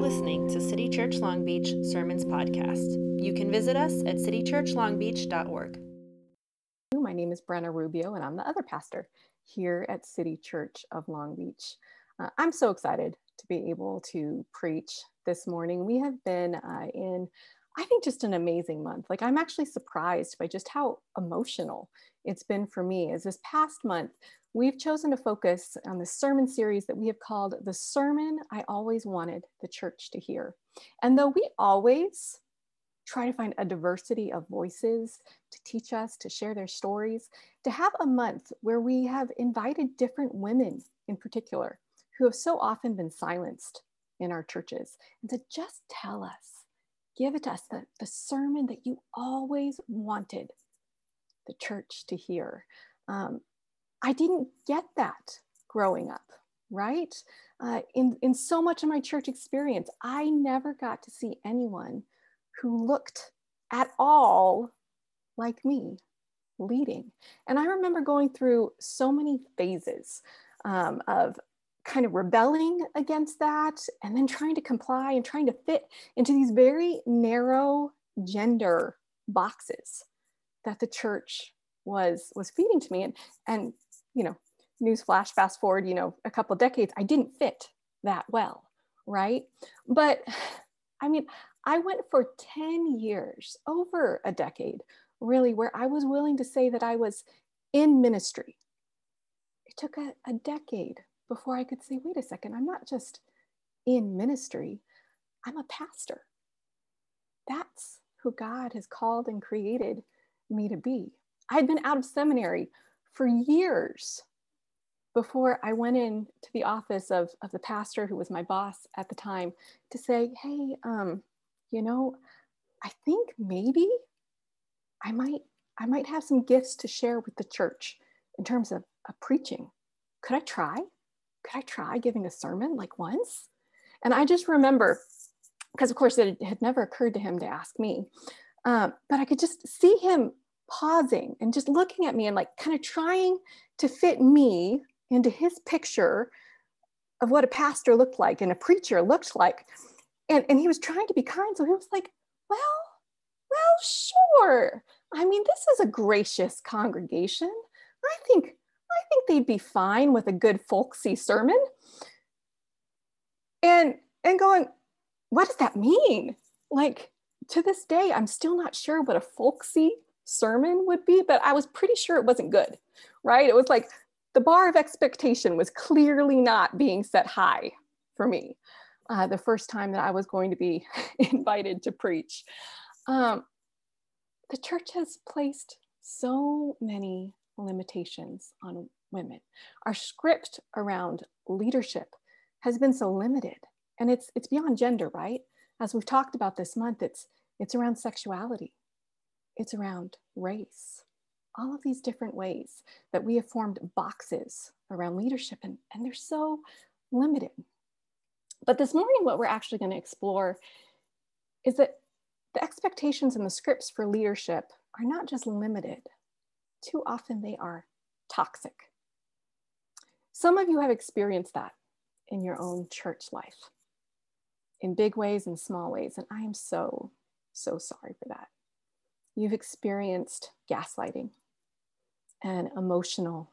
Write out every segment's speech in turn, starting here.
listening to City Church Long Beach Sermons Podcast. You can visit us at citychurchlongbeach.org. My name is Brenna Rubio, and I'm the other pastor here at City Church of Long Beach. Uh, I'm so excited to be able to preach this morning. We have been uh, in, I think, just an amazing month. Like, I'm actually surprised by just how emotional it's been for me. As this past month, we've chosen to focus on the sermon series that we have called The Sermon I Always Wanted the Church to Hear. And though we always try to find a diversity of voices to teach us, to share their stories, to have a month where we have invited different women in particular who have so often been silenced in our churches, and to just tell us, give it to us the, the sermon that you always wanted the church to hear. Um, I didn't get that growing up, right? Uh, in, in so much of my church experience, I never got to see anyone who looked at all like me leading. And I remember going through so many phases um, of kind of rebelling against that and then trying to comply and trying to fit into these very narrow gender boxes that the church was was feeding to me and and you know, newsflash, fast forward, you know, a couple decades, I didn't fit that well, right? But I mean, I went for 10 years, over a decade, really, where I was willing to say that I was in ministry. It took a, a decade before I could say, wait a second, I'm not just in ministry, I'm a pastor. That's who God has called and created me to be. I had been out of seminary for years before I went in to the office of, of the pastor who was my boss at the time to say, hey, um, you know, I think maybe I might I might have some gifts to share with the church in terms of, of preaching. Could I try? Could I try giving a sermon like once? And I just remember, because of course it had never occurred to him to ask me, um, but I could just see him pausing and just looking at me and like kind of trying to fit me into his picture of what a pastor looked like and a preacher looked like. And, and he was trying to be kind. So he was like, well, well, sure. I mean, this is a gracious congregation. I think, I think they'd be fine with a good folksy sermon. And and going, what does that mean? Like to this day, I'm still not sure what a folksy sermon would be, but I was pretty sure it wasn't good, right? It was like the bar of expectation was clearly not being set high for me uh, the first time that I was going to be invited to preach. Um, the church has placed so many limitations on women. Our script around leadership has been so limited, and it's it's beyond gender, right? As we've talked about this month, it's it's around sexuality, it's around race, all of these different ways that we have formed boxes around leadership, and, and they're so limited. But this morning, what we're actually going to explore is that the expectations and the scripts for leadership are not just limited, too often they are toxic. Some of you have experienced that in your own church life, in big ways and small ways, and I am so, so sorry for that you've experienced gaslighting and emotional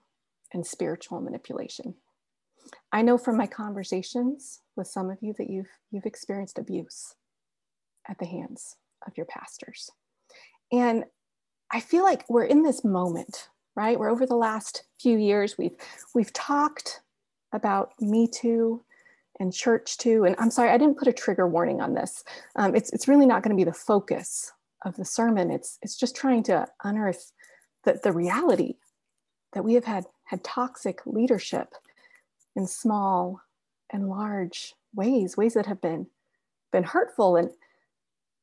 and spiritual manipulation. I know from my conversations with some of you that you've, you've experienced abuse at the hands of your pastors. And I feel like we're in this moment, right? Where over the last few years we've we've talked about Me Too and Church Too. And I'm sorry, I didn't put a trigger warning on this. Um, it's, it's really not going to be the focus of the sermon. It's, it's just trying to unearth the, the reality that we have had, had toxic leadership in small and large ways, ways that have been, been hurtful. And,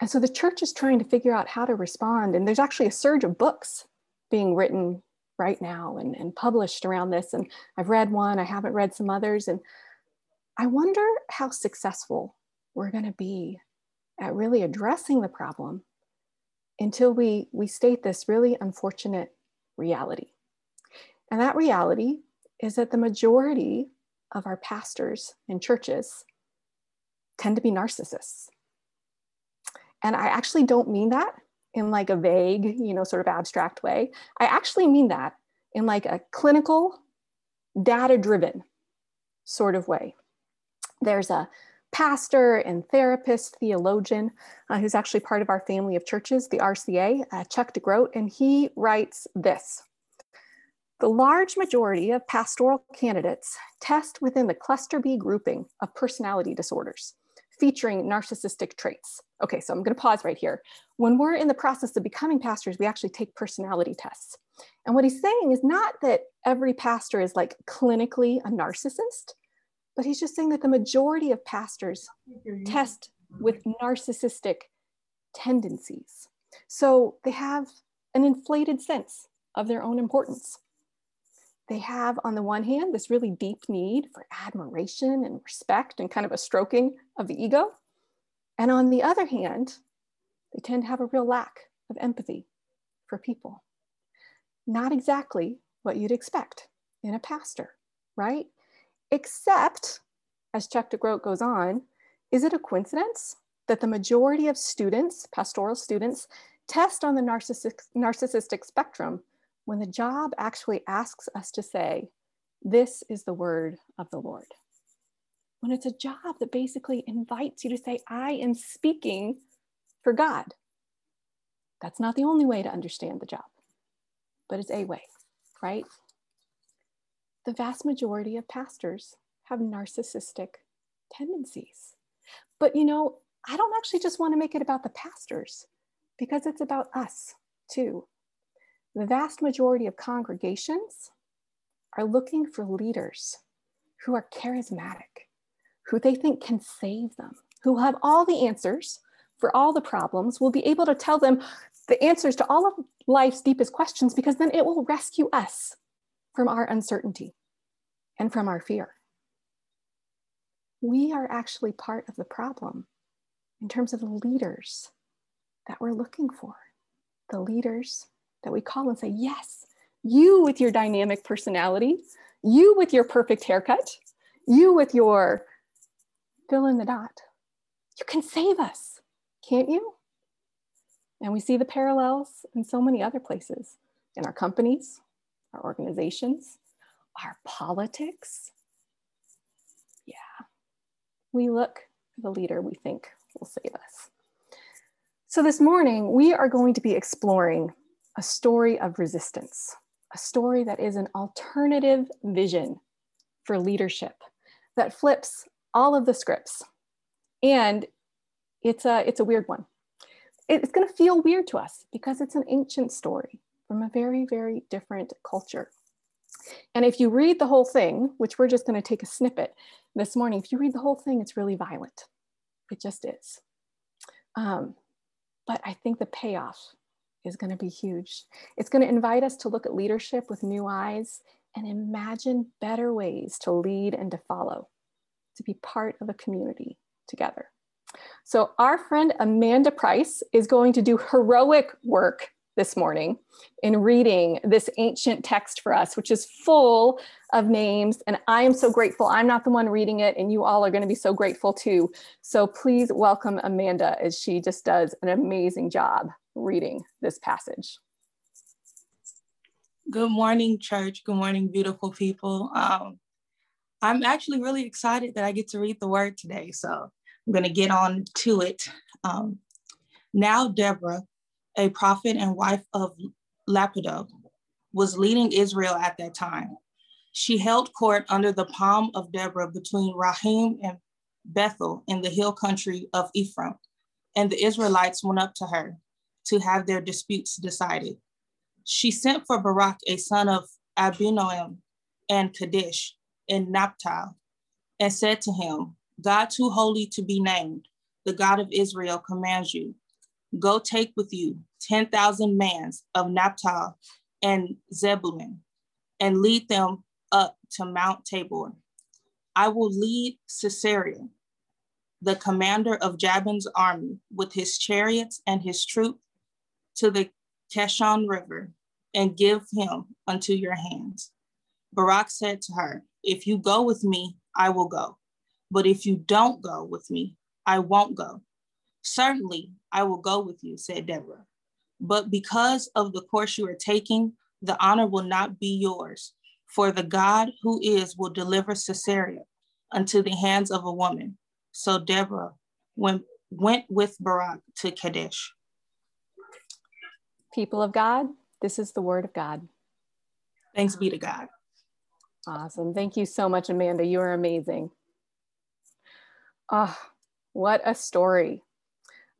and so the church is trying to figure out how to respond. And there's actually a surge of books being written right now and, and published around this. And I've read one, I haven't read some others. And I wonder how successful we're going to be at really addressing the problem until we, we state this really unfortunate reality. And that reality is that the majority of our pastors and churches tend to be narcissists. And I actually don't mean that in like a vague, you know, sort of abstract way. I actually mean that in like a clinical, data driven sort of way. There's a pastor and therapist, theologian, uh, who's actually part of our family of churches, the RCA, uh, Chuck DeGroat, and he writes this. The large majority of pastoral candidates test within the cluster B grouping of personality disorders featuring narcissistic traits. Okay, so I'm going to pause right here. When we're in the process of becoming pastors, we actually take personality tests. And what he's saying is not that every pastor is like clinically a narcissist, but he's just saying that the majority of pastors test with narcissistic tendencies. So they have an inflated sense of their own importance. They have, on the one hand, this really deep need for admiration and respect and kind of a stroking of the ego. And on the other hand, they tend to have a real lack of empathy for people. Not exactly what you'd expect in a pastor, right? Except, as Chuck DeGroat goes on, is it a coincidence that the majority of students, pastoral students, test on the narcissistic, narcissistic spectrum when the job actually asks us to say, This is the word of the Lord? When it's a job that basically invites you to say, I am speaking for God. That's not the only way to understand the job, but it's a way, right? The vast majority of pastors have narcissistic tendencies. But you know, I don't actually just want to make it about the pastors because it's about us too. The vast majority of congregations are looking for leaders who are charismatic, who they think can save them, who have all the answers for all the problems, will be able to tell them the answers to all of life's deepest questions because then it will rescue us from our uncertainty and from our fear. We are actually part of the problem in terms of the leaders that we're looking for, the leaders that we call and say, Yes, you with your dynamic personality, you with your perfect haircut, you with your fill in the dot, you can save us, can't you? And we see the parallels in so many other places in our companies, our organizations, our politics. Yeah, we look for the leader we think will save us. So this morning, we are going to be exploring a story of resistance, a story that is an alternative vision for leadership that flips all of the scripts. And it's a, it's a weird one. It's going to feel weird to us because it's an ancient story from a very, very different culture. And if you read the whole thing, which we're just going to take a snippet this morning, if you read the whole thing, it's really violent. It just is. Um, but I think the payoff is going to be huge. It's going to invite us to look at leadership with new eyes and imagine better ways to lead and to follow, to be part of a community together. So, our friend Amanda Price is going to do heroic work this morning in reading this ancient text for us, which is full of names. And I am so grateful. I'm not the one reading it, and you all are going to be so grateful too. So please welcome Amanda as she just does an amazing job reading this passage. Good morning, church. Good morning, beautiful people. Um, I'm actually really excited that I get to read the word today. So I'm going to get on to it. Um, now, Deborah, a prophet and wife of Lappidoth, was leading Israel at that time. She held court under the palm of Deborah between Ramah and Bethel in the hill country of Ephraim, and the Israelites went up to her to have their disputes decided. She sent for Barak, a son of Abinoam and Kadesh in Naphtali, and said to him, God too holy to be named, the God of Israel commands you Go take with you 10,000 mans of Naphtali and Zebulun and lead them up to Mount Tabor. I will lead Sisera, the commander of Jabin's army, with his chariots and his troop to the Kishon River and give him unto your hands. Barak said to her, If you go with me, I will go. But if you don't go with me, I won't go. Certainly, I will go with you, said Deborah. But because of the course you are taking, the honor will not be yours, for the God who is will deliver Sisera unto the hands of a woman. So Deborah went, went with Barak to Kadesh. People of God, this is the word of God. Thanks be to God. Awesome. Thank you so much, Amanda. You are amazing. Oh, what a story.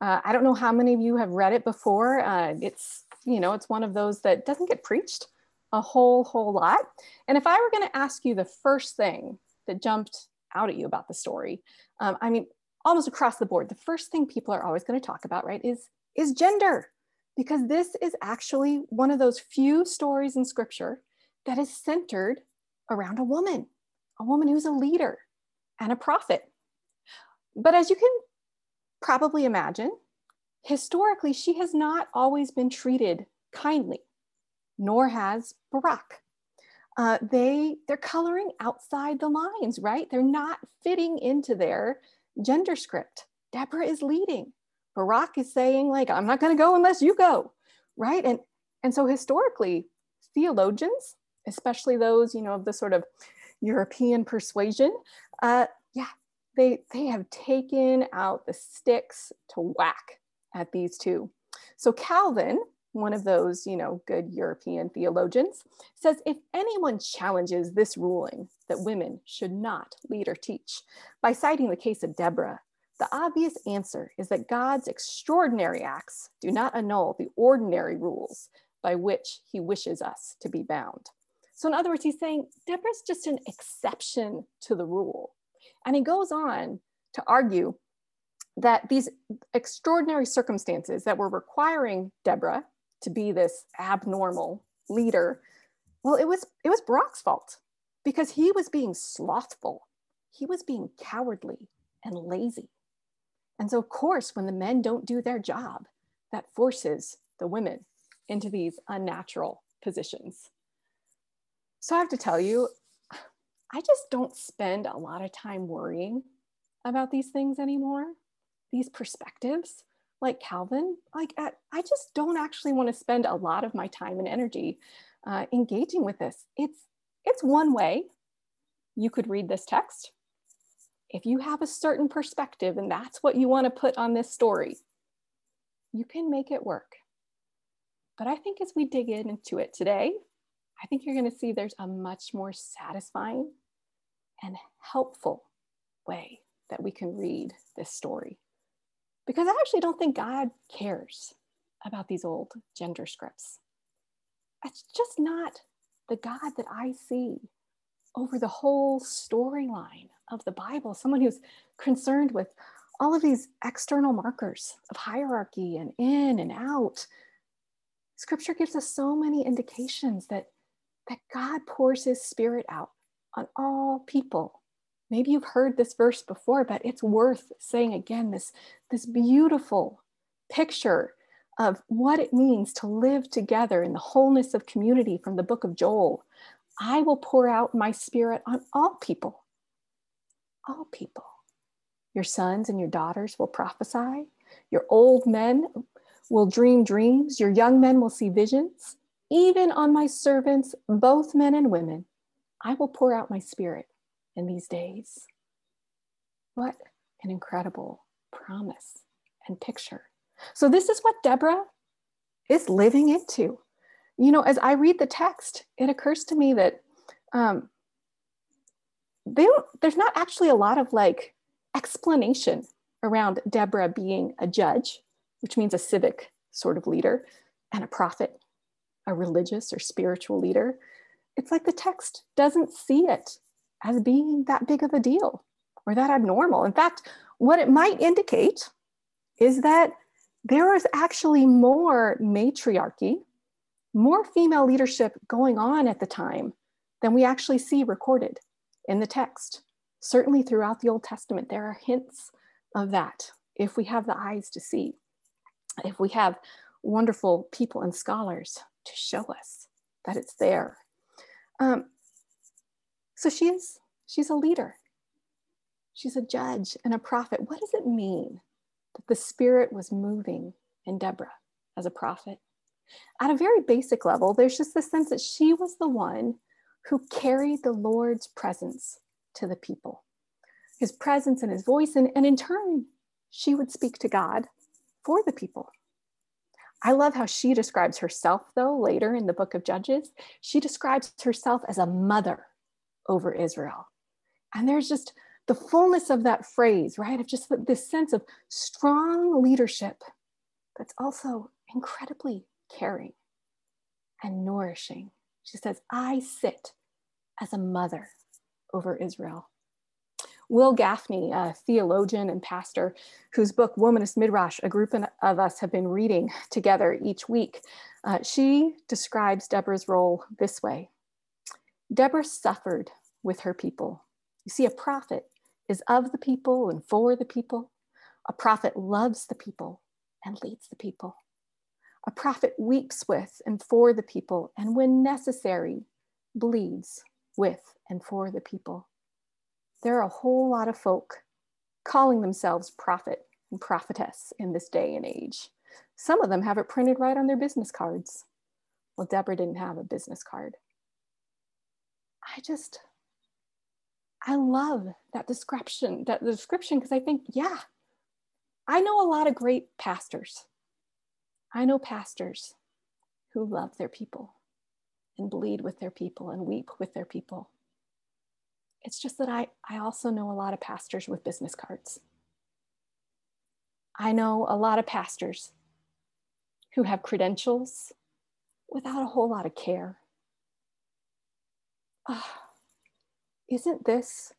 Uh, I don't know how many of you have read it before. Uh, it's, you know, it's one of those that doesn't get preached a whole, whole lot. And if I were going to ask you the first thing that jumped out at you about the story, um, I mean, almost across the board, the first thing people are always going to talk about, right, is, is gender. Because this is actually one of those few stories in scripture that is centered around a woman, a woman who's a leader and a prophet. But as you can probably imagine, historically, she has not always been treated kindly, nor has Barack. Uh, they they're coloring outside the lines, right? They're not fitting into their gender script. Deborah is leading. Barack is saying like, "I'm not going to go unless you go," right? And and so historically, theologians especially those, you know, of the sort of European persuasion, uh, they, they have taken out the sticks to whack at these two. So Calvin, one of those, you know, good European theologians, says if anyone challenges this ruling that women should not lead or teach, by citing the case of Deborah, the obvious answer is that God's extraordinary acts do not annul the ordinary rules by which he wishes us to be bound. So in other words, he's saying Deborah's just an exception to the rule. And he goes on to argue that these extraordinary circumstances that were requiring Deborah to be this abnormal leader, well, it was it was Brock's fault because he was being slothful. He was being cowardly and lazy. And so, of course, when the men don't do their job, that forces the women into these unnatural positions. So I have to tell you, I just don't spend a lot of time worrying about these things anymore, these perspectives. Like Calvin, like I just don't actually want to spend a lot of my time and energy uh, engaging with this. It's it's one way you could read this text. If you have a certain perspective and that's what you want to put on this story, you can make it work. But I think as we dig into it today, I think you're going to see there's a much more satisfying and helpful way that we can read this story. Because I actually don't think God cares about these old gender scripts. It's just not the God that I see over the whole storyline of the Bible, someone who's concerned with all of these external markers of hierarchy and in and out. Scripture gives us so many indications that that God pours his spirit out on all people. Maybe you've heard this verse before, but it's worth saying again this, this beautiful picture of what it means to live together in the wholeness of community from the book of Joel. I will pour out my spirit on all people. All people. Your sons and your daughters will prophesy. Your old men will dream dreams. Your young men will see visions even on my servants, both men and women, I will pour out my spirit in these days. What an incredible promise and picture. So, this is what Deborah is living into. You know, as I read the text, it occurs to me that um, they there's not actually a lot of like explanation around Deborah being a judge, which means a civic sort of leader, and a prophet, a religious or spiritual leader, it's like the text doesn't see it as being that big of a deal or that abnormal. In fact, what it might indicate is that there is actually more matriarchy, more female leadership going on at the time than we actually see recorded in the text. Certainly throughout the Old Testament, there are hints of that if we have the eyes to see, if we have wonderful people and scholars to show us that it's there. Um, so she is, she's a leader. She's a judge and a prophet. What does it mean that the Spirit was moving in Deborah as a prophet? At a very basic level, there's just the sense that she was the one who carried the Lord's presence to the people, his presence and his voice, and, and in turn, she would speak to God for the people. I love how she describes herself, though, later in the book of Judges. She describes herself as a mother over Israel. And there's just the fullness of that phrase, right? Of just this sense of strong leadership that's also incredibly caring and nourishing. She says, I sit as a mother over Israel. Wil Gafney, a theologian and pastor whose book Womanist Midrash, a group of us have been reading together each week, uh, she describes Deborah's role this way Deborah suffered with her people. You see, a prophet is of the people and for the people. A prophet loves the people and leads the people. A prophet weeps with and for the people, and when necessary, bleeds with and for the people. There are a whole lot of folk calling themselves prophet and prophetess in this day and age. Some of them have it printed right on their business cards. Well, Deborah didn't have a business card. I just, I love that description, that description, because I think, yeah, I know a lot of great pastors. I know pastors who love their people and bleed with their people and weep with their people. It's just that I, I also know a lot of pastors with business cards. I know a lot of pastors who have credentials without a whole lot of care. Uh, isn't this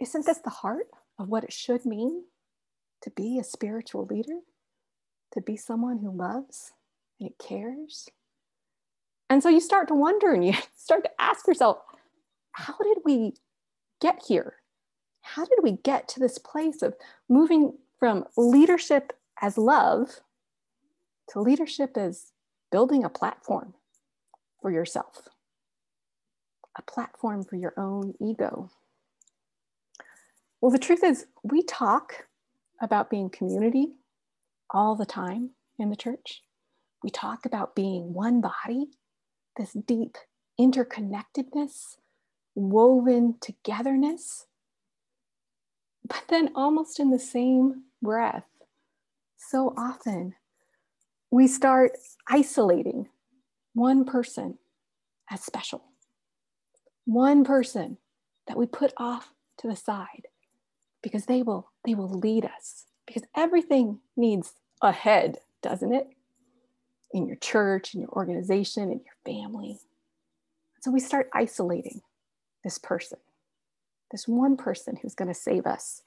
isn't this the heart of what it should mean to be a spiritual leader? To be someone who loves and cares? And so you start to wonder and you start to ask yourself, how did we get here? How did we get to this place of moving from leadership as love to leadership as building a platform for yourself, a platform for your own ego? Well, the truth is, we talk about being community all the time in the church. We talk about being one body, this deep interconnectedness woven togetherness. But then, almost in the same breath, so often we start isolating one person as special, one person that we put off to the side because they will they will lead us because everything needs a head doesn't it in your church in your organization in your family so we start isolating this person, this one person who's going to save us.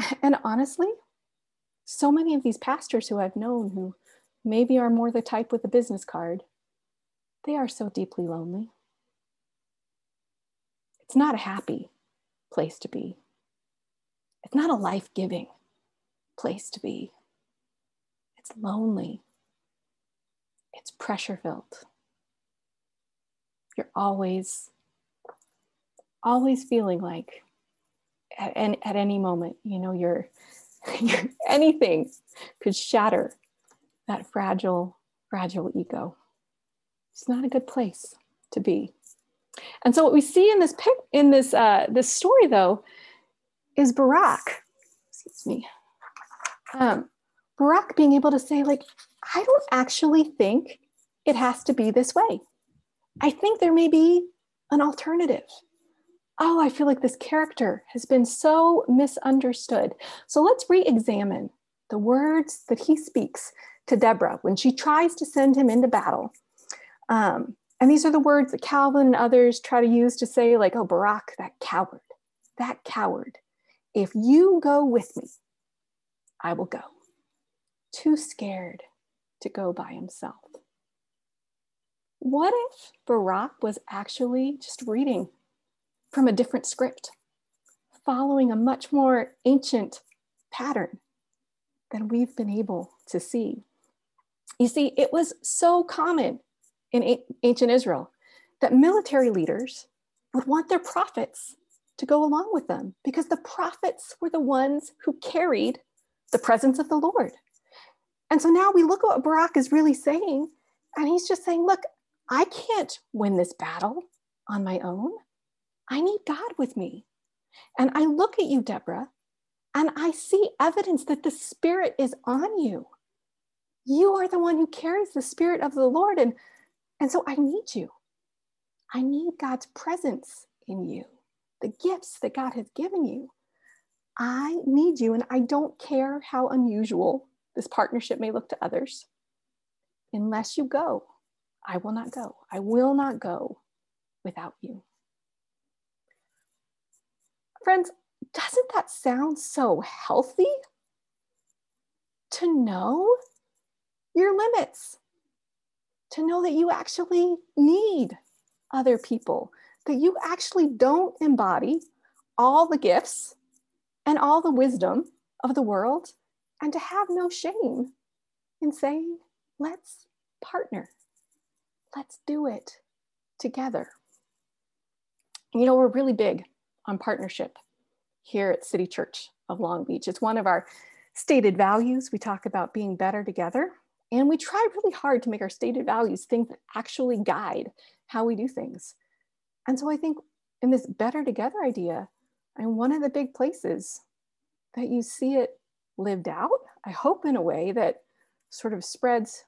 And honestly, so many of these pastors who I've known who maybe are more the type with a business card, they are so deeply lonely. It's not a happy place to be. It's not a life giving place to be. It's lonely. It's pressure filled. You're always always feeling like at, at any moment, you know, your, your anything could shatter that fragile, fragile ego. It's not a good place to be. And so what we see in this pic, in this uh, this story though, is Barack, Excuse me. Um, Barak being able to say like, I don't actually think it has to be this way. I think there may be an alternative oh, I feel like this character has been so misunderstood. So let's re examine the words that he speaks to Deborah when she tries to send him into battle. Um, and these are the words that Calvin and others try to use to say, like, oh, Barak, that coward, that coward. If you go with me, I will go. Too scared to go by himself. What if Barak was actually just reading from a different script, following a much more ancient pattern than we've been able to see. You see, it was so common in ancient Israel that military leaders would want their prophets to go along with them because the prophets were the ones who carried the presence of the Lord. And so now we look at what Barak is really saying, and he's just saying, Look, I can't win this battle on my own. I need God with me. And I look at you, Deborah, and I see evidence that the Spirit is on you. You are the one who carries the Spirit of the Lord. And, and so I need you. I need God's presence in you, the gifts that God has given you. I need you, and I don't care how unusual this partnership may look to others. Unless you go, I will not go. I will not go without you. Friends, doesn't that sound so healthy? To know your limits, to know that you actually need other people, that you actually don't embody all the gifts and all the wisdom of the world, and to have no shame in saying, let's partner, let's do it together. You know, we're really big on partnership here at City Church of Long Beach. It's one of our stated values. We talk about being better together, and we try really hard to make our stated values things that actually guide how we do things. And so I think in this better together idea, and one of the big places that you see it lived out, I hope in a way that sort of spreads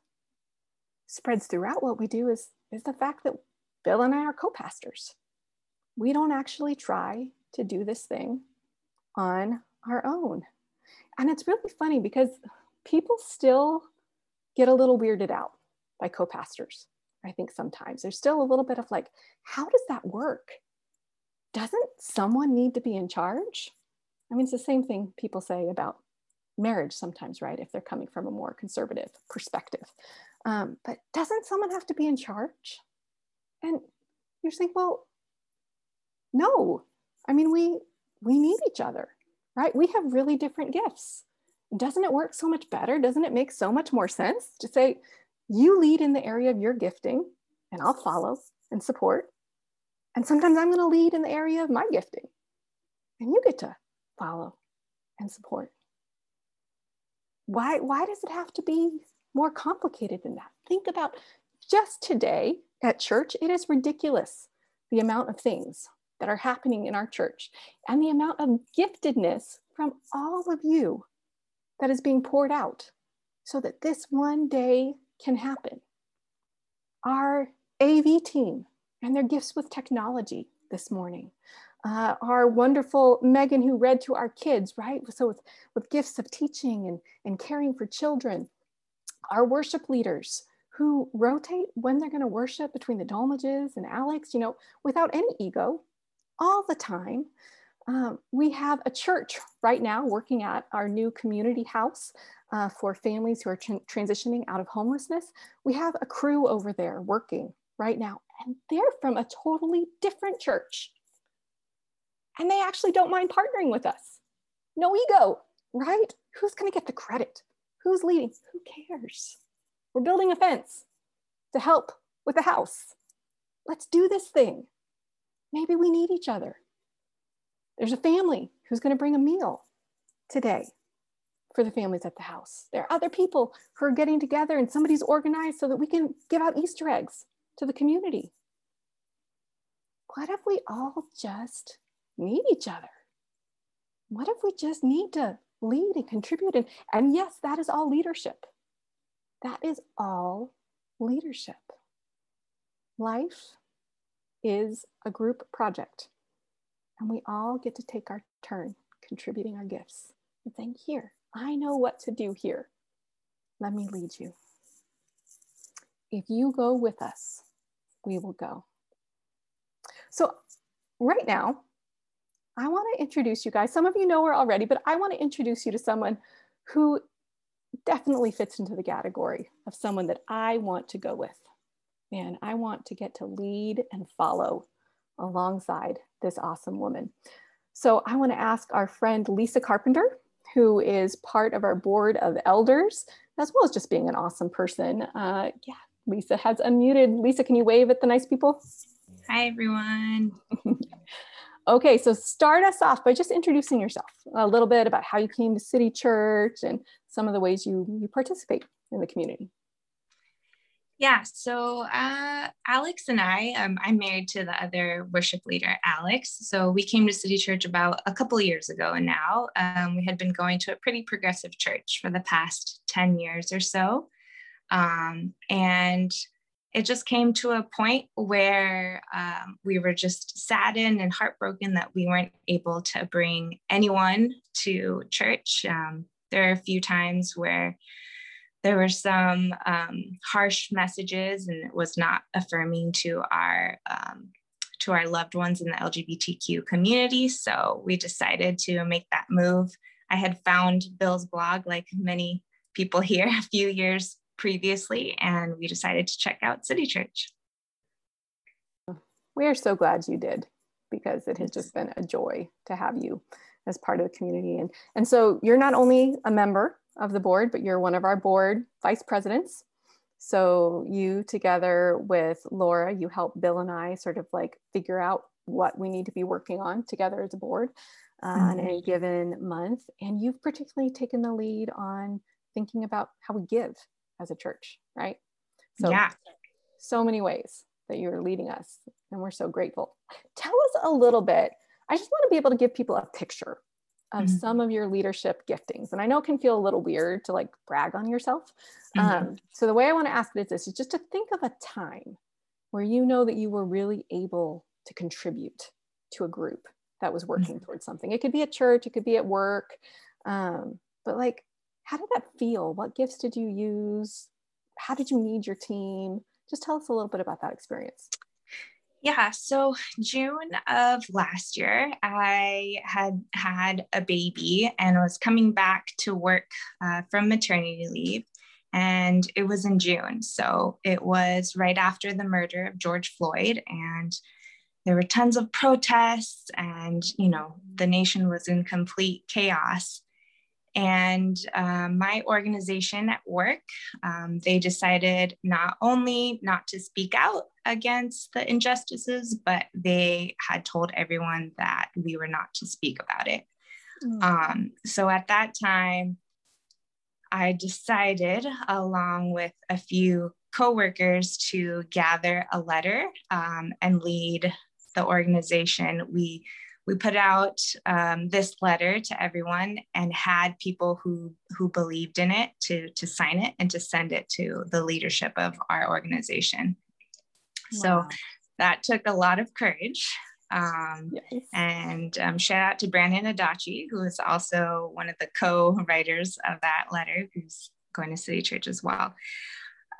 spreads throughout what we do is is the fact that Bill and I are co-pastors. We don't actually try to do this thing on our own. And it's really funny because people still get a little weirded out by co pastors. I think sometimes there's still a little bit of like, how does that work? Doesn't someone need to be in charge? I mean, it's the same thing people say about marriage sometimes, right? If they're coming from a more conservative perspective. Um, but doesn't someone have to be in charge? And you're saying, well, no. I mean, we we need each other, right? We have really different gifts. Doesn't it work so much better? Doesn't it make so much more sense to say, you lead in the area of your gifting, and I'll follow and support. And sometimes I'm going to lead in the area of my gifting, and you get to follow and support. Why, why does it have to be more complicated than that? Think about just today at church, it is ridiculous the amount of things that are happening in our church and the amount of giftedness from all of you that is being poured out so that this one day can happen. Our AV team and their gifts with technology this morning. Uh, our wonderful Megan who read to our kids, right? So with, with gifts of teaching and, and caring for children. Our worship leaders who rotate when they're going to worship between the Dolmages and Alex, you know, without any ego, all the time. Um, we have a church right now working at our new community house uh, for families who are tra transitioning out of homelessness. We have a crew over there working right now, and they're from a totally different church. And they actually don't mind partnering with us. No ego, right? Who's going to get the credit? Who's leading? Who cares? We're building a fence to help with the house. Let's do this thing. Maybe we need each other. There's a family who's going to bring a meal today for the families at the house. There are other people who are getting together and somebody's organized so that we can give out Easter eggs to the community. What if we all just need each other? What if we just need to lead and contribute? And, and yes, that is all leadership. That is all leadership. Life is a group project. And we all get to take our turn contributing our gifts and saying, Here, I know what to do here. Let me lead you. If you go with us, we will go. So, right now, I want to introduce you guys. Some of you know her already, but I want to introduce you to someone who definitely fits into the category of someone that I want to go with man, I want to get to lead and follow alongside this awesome woman. So I want to ask our friend Lisa Carpenter, who is part of our board of elders, as well as just being an awesome person. Uh, yeah, Lisa has unmuted. Lisa, can you wave at the nice people? Hi, everyone. Okay, so start us off by just introducing yourself a little bit about how you came to City Church and some of the ways you, you participate in the community. Yeah, so uh, Alex and I, um, I'm married to the other worship leader, Alex. So we came to City Church about a couple years ago and now. Um, we had been going to a pretty progressive church for the past 10 years or so. Um, and it just came to a point where um, we were just saddened and heartbroken that we weren't able to bring anyone to church. Um, there are a few times where there were some um, harsh messages and it was not affirming to our um, to our loved ones in the lgbtq community. So we decided to make that move. I had found bill's blog like many people here a few years previously and we decided to check out city church. We are so glad you did because it has just been a joy to have you as part of the community. And and so you're not only a member of the board, but you're one of our board vice presidents. So you together with Laura, you help Bill and I sort of like figure out what we need to be working on together as a board uh, mm-hmm. in a given month. And you've particularly taken the lead on thinking about how we give as a church, right? So yeah. so many ways that you're leading us and we're so grateful. Tell us a little bit. I just want to be able to give people a picture of mm-hmm. some of your leadership giftings. And I know it can feel a little weird to like brag on yourself. Mm-hmm. Um, so the way I want to ask it is this is just to think of a time where you know that you were really able to contribute to a group that was working mm-hmm. towards something. It could be at church, it could be at work. Um, but like, how did that feel? What gifts did you use? How did you need your team? Just tell us a little bit about that experience. Yeah, so June of last year, I had had a baby and was coming back to work uh, from maternity leave. And it was in June. So it was right after the murder of George Floyd. And there were tons of protests, and, you know, the nation was in complete chaos. And um, my organization at work, um, they decided not only not to speak out against the injustices, but they had told everyone that we were not to speak about it. Mm. Um, so at that time, I decided, along with a few coworkers, to gather a letter um, and lead the organization. We we put out um, this letter to everyone and had people who who believed in it to to sign it and to send it to the leadership of our organization. Wow. So that took a lot of courage. Um, yes. And um, shout out to Brandon Adachi, who is also one of the co-writers of that letter, who's going to City Church as well.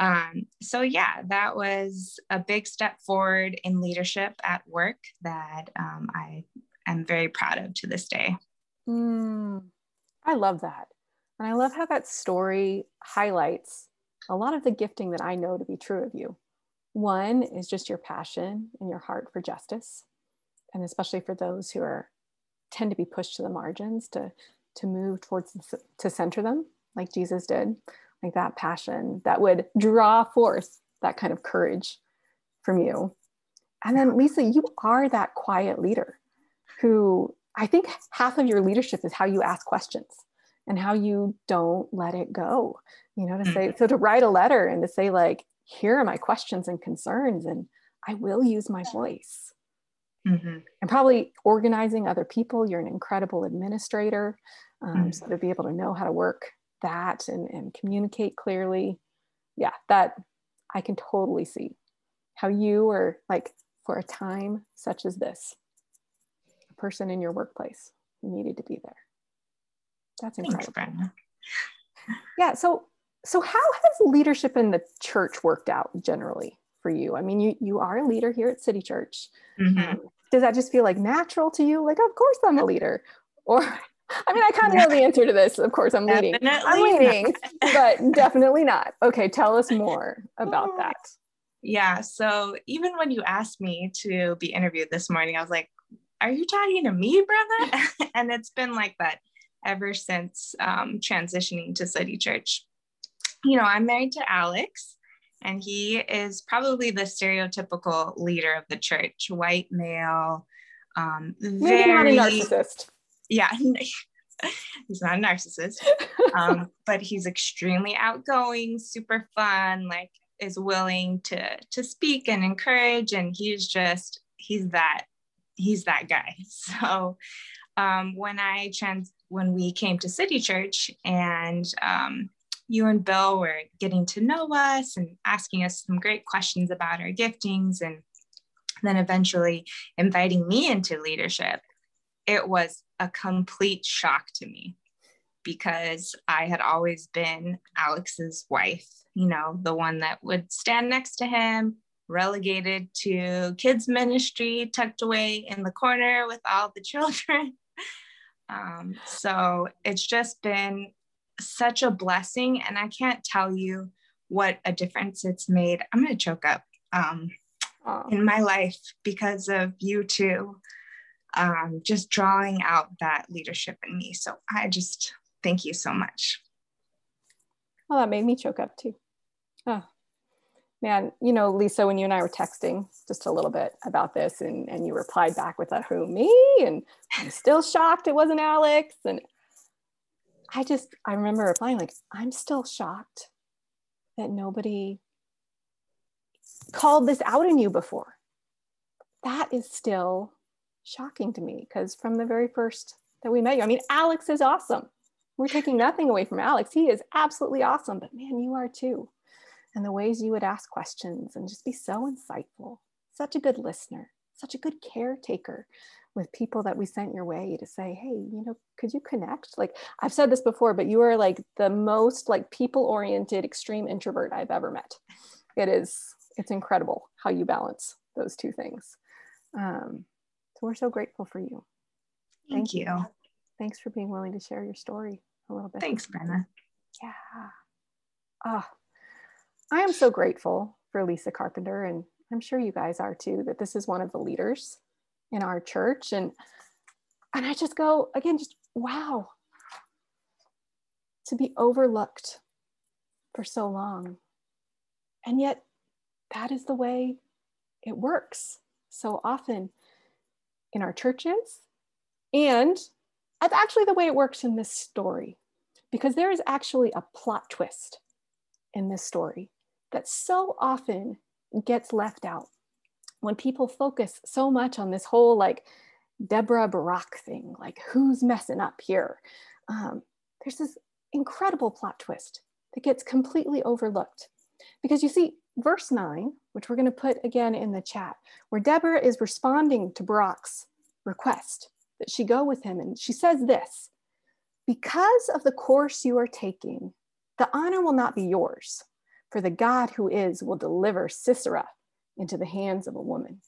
Um, so yeah, that was a big step forward in leadership at work that um, I am very proud of to this day. Mm, I love that. And I love how that story highlights a lot of the gifting that I know to be true of you. One is just your passion and your heart for justice, and especially for those who are tend to be pushed to the margins to to move towards to center them like Jesus did, like that passion that would draw forth that kind of courage from you. And then Lisa, you are that quiet leader who I think half of your leadership is how you ask questions and how you don't let it go. You know, to say, mm-hmm. so to write a letter and to say, like, here are my questions and concerns, and I will use my voice. Mm-hmm. And probably organizing other people. You're an incredible administrator. Um, mm-hmm. So to be able to know how to work that and, and communicate clearly, yeah, that I can totally see how you are like for a time such as this person in your workplace who needed to be there. That's incredible. Thanks, yeah. So, so how has leadership in the church worked out generally for you? I mean, you you are a leader here at City Church. Mm-hmm. Um, does that just feel like natural to you? Like, of course I'm a leader, or I mean, I kind of know the answer to this. Of course, I'm leading. I'm leading, but definitely not. Okay, tell us more about that. Yeah. So even when you asked me to be interviewed this morning, I was like, are you talking to me, brother? and it's been like that ever since um, transitioning to City Church. You know, I'm married to Alex, and he is probably the stereotypical leader of the church white male, Um, Maybe not a narcissist. Yeah, he's not a narcissist, um, but he's extremely outgoing, super fun, like is willing to to speak and encourage, and he's just he's that he's that guy. So um, when I trans when we came to City Church and um, you and Bill were getting to know us and asking us some great questions about our giftings and then eventually inviting me into leadership, it was a complete shock to me because I had always been Alex's wife, you know, the one that would stand next to him, relegated to kids' ministry, tucked away in the corner with all the children. Um, so it's just been such a blessing, and I can't tell you what a difference it's made. I'm going to choke up um, in my life because of you two um, just drawing out that leadership in me. So I just thank you so much. Well, that made me choke up too. Man, you know, Lisa, when you and I were texting just a little bit about this and, and you replied back with that, who, me? And I'm still shocked it wasn't Alex. And I just, I remember replying, like, I'm still shocked that nobody called this out in you before. That is still shocking to me because from the very first that we met you, I mean, Alex is awesome. We're taking nothing away from Alex. He is absolutely awesome, but man, you are too. And the ways you would ask questions and just be so insightful, such a good listener, such a good caretaker with people that we sent your way to say, hey, you know, could you connect? Like I've said this before, but you are like the most like people oriented extreme introvert I've ever met. It is, it's incredible how you balance those two things. Um, so we're so grateful for you. Thank, Thank you. you. Thanks for being willing to share your story a little bit. Thanks, Brenna. Yeah. Ah, oh, I am so grateful for Lisa Carpenter, and I'm sure you guys are too, that this is one of the leaders in our church. And and I just go again, just wow, to be overlooked for so long. And yet that is the way it works so often in our churches. And that's actually the way it works in this story, because there is actually a plot twist in this story that so often gets left out when people focus so much on this whole like Deborah Barak thing, like who's messing up here? Um, there's this incredible plot twist that gets completely overlooked. Because you see, verse 9, which we're going to put again in the chat, where Deborah is responding to Barak's request that she go with him. And she says this Because of the course you are taking, the honor will not be yours, for the God who is will deliver Sisera into the hands of a woman.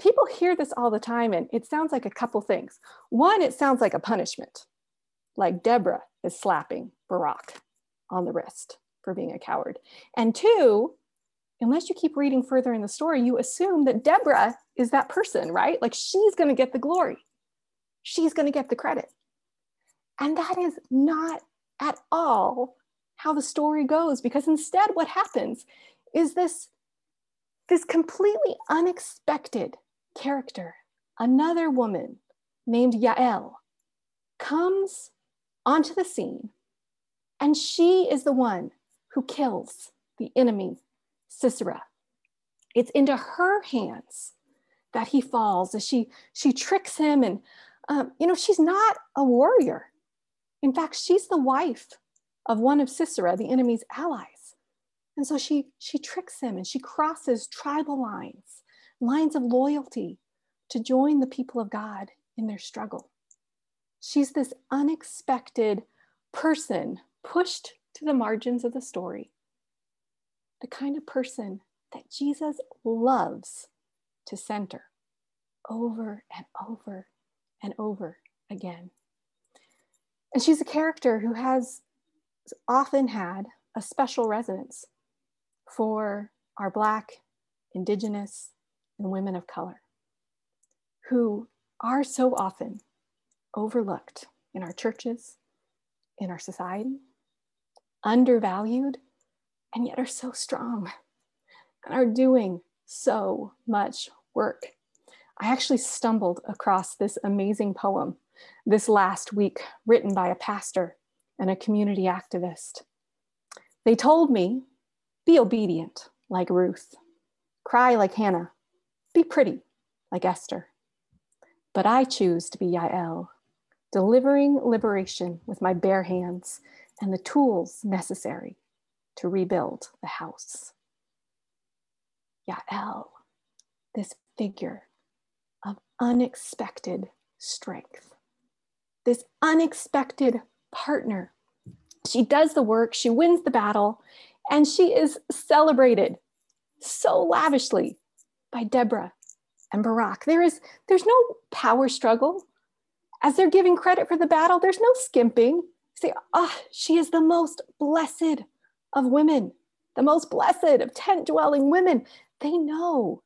People hear this all the time, and it sounds like a couple things. One, it sounds like a punishment, like Deborah is slapping Barak on the wrist for being a coward. And two, unless you keep reading further in the story, you assume that Deborah is that person, right? Like she's going to get the glory, she's going to get the credit. And that is not at all how the story goes, because instead, what happens is this this completely unexpected character, another woman named Yael, comes onto the scene, and she is the one who kills the enemy, Sisera. It's into her hands that he falls as she, she tricks him. And, um, you know, she's not a warrior. In fact, she's the wife of one of Sisera, the enemy's allies. And so she, she tricks him and she crosses tribal lines, lines of loyalty to join the people of God in their struggle. She's this unexpected person pushed to the margins of the story, the kind of person that Jesus loves to center over and over and over again. And she's a character who has often had a special resonance for our Black, Indigenous, and women of color who are so often overlooked in our churches, in our society, undervalued, and yet are so strong and are doing so much work. I actually stumbled across this amazing poem this last week, written by a pastor and a community activist. They told me, be obedient like Ruth, cry like Hannah, be pretty like Esther. But I choose to be Yael, delivering liberation with my bare hands and the tools necessary to rebuild the house. Yael, this figure of unexpected strength, this unexpected partner. She does the work, she wins the battle, and she is celebrated so lavishly by Deborah and Barak. There is there's no power struggle. As they're giving credit for the battle, there's no skimping. Say, ah, oh, she is the most blessed of women, the most blessed of tent dwelling women. They know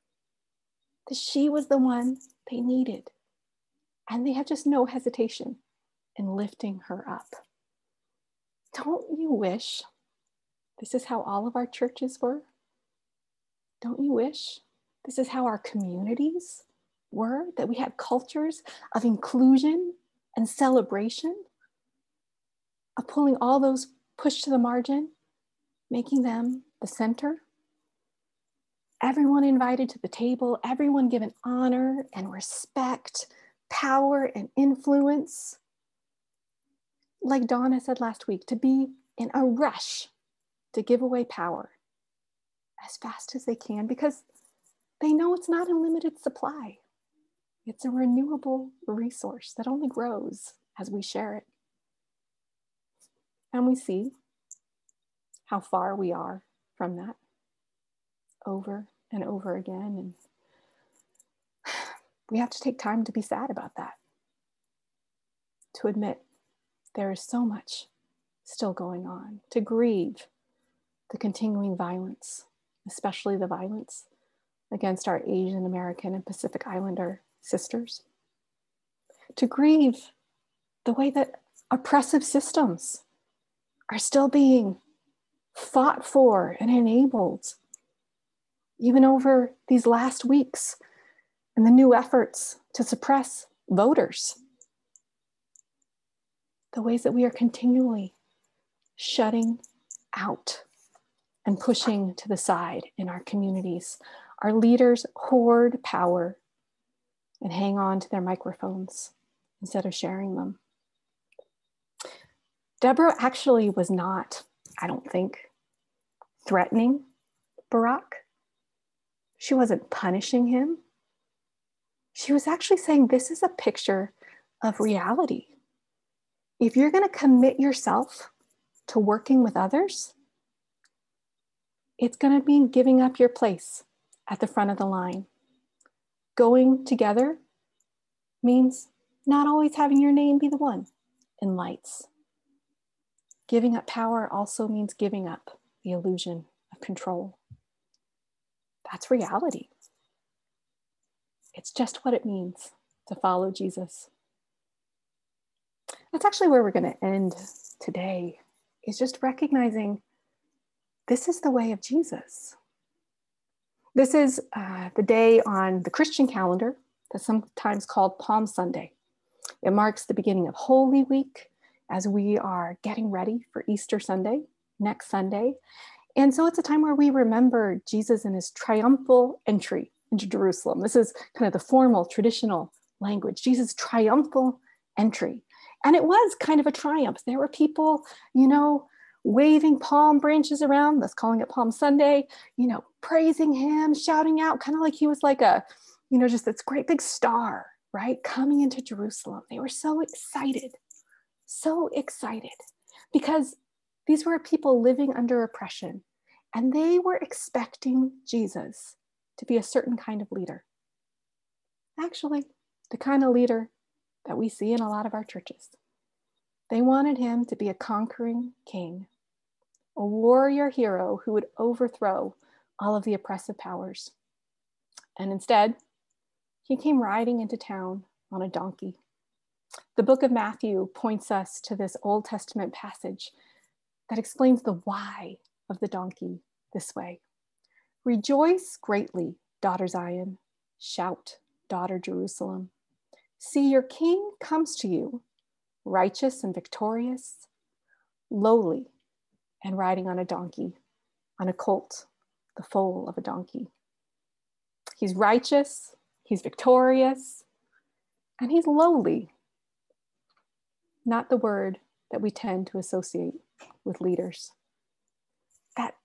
that she was the one they needed. And they have just no hesitation in lifting her up. Don't you wish this is how all of our churches were? Don't you wish this is how our communities were? That we had cultures of inclusion and celebration, of pulling all those pushed to the margin, making them the center? Everyone invited to the table, everyone given honor and respect, power and influence. Like Donna said last week, to be in a rush to give away power as fast as they can because they know it's not a limited supply. It's a renewable resource that only grows as we share it. And we see how far we are from that over and over again. And we have to take time to be sad about that, to admit there is so much still going on, to grieve the continuing violence, especially the violence against our Asian American and Pacific Islander sisters, to grieve the way that oppressive systems are still being fought for and enabled, even over these last weeks, and the new efforts to suppress voters. The ways that we are continually shutting out and pushing to the side in our communities. Our leaders hoard power and hang on to their microphones instead of sharing them. Deborah actually was not, I don't think, threatening Barak. She wasn't punishing him. She was actually saying, This is a picture of reality. If you're going to commit yourself to working with others, it's going to mean giving up your place at the front of the line. Going together means not always having your name be the one in lights. Giving up power also means giving up the illusion of control. That's reality. It's just what it means to follow Jesus. That's actually where we're going to end today, is just recognizing this is the way of Jesus. This is uh, the day on the Christian calendar that's sometimes called Palm Sunday. It marks the beginning of Holy Week as we are getting ready for Easter Sunday, next Sunday. And so it's a time where we remember Jesus and his triumphal entry into Jerusalem. This is kind of the formal, traditional language, Jesus' triumphal entry. And it was kind of a triumph. There were people, you know, waving palm branches around, that's calling it Palm Sunday, you know, praising him, shouting out, kind of like he was like a, you know, just this great big star, right? Coming into Jerusalem. They were so excited, so excited because these were people living under oppression and they were expecting Jesus to be a certain kind of leader. Actually, the kind of leader that we see in a lot of our churches. They wanted him to be a conquering king a warrior hero who would overthrow all of the oppressive powers. And instead, he came riding into town on a donkey. The book of Matthew points us to this Old Testament passage that explains the why of the donkey this way Rejoice greatly, daughter Zion. Shout, daughter Jerusalem. See, your king comes to you, righteous and victorious, lowly, and riding on a donkey, on a colt, the foal of a donkey. He's righteous, he's victorious, and he's lowly. Not the word that we tend to associate with leaders. That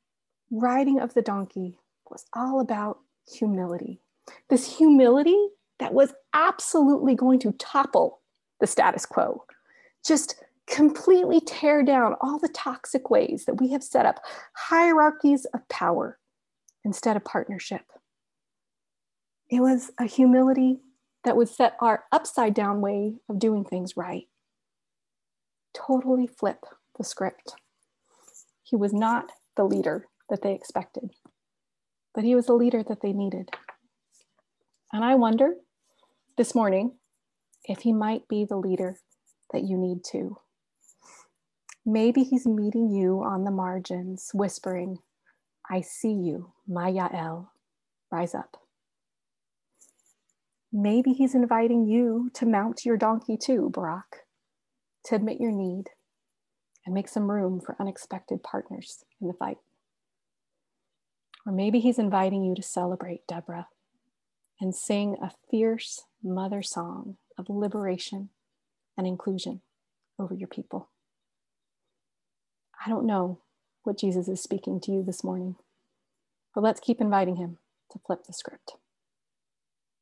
riding of the donkey was all about humility. This humility that was absolutely going to topple the status quo, just completely tear down all the toxic ways that we have set up hierarchies of power instead of partnership. It was a humility that would set our upside down way of doing things right. Totally flip the script. He was not the leader that they expected, but he was the leader that they needed. And I wonder this morning if he might be the leader that you need to. Maybe he's meeting you on the margins, whispering, I see you, my Yael, rise up. Maybe he's inviting you to mount your donkey too, Barak, to admit your need and make some room for unexpected partners in the fight. Or maybe he's inviting you to celebrate Deborah and sing a fierce mother song of liberation and inclusion over your people. I don't know what Jesus is speaking to you this morning, but let's keep inviting him to flip the script.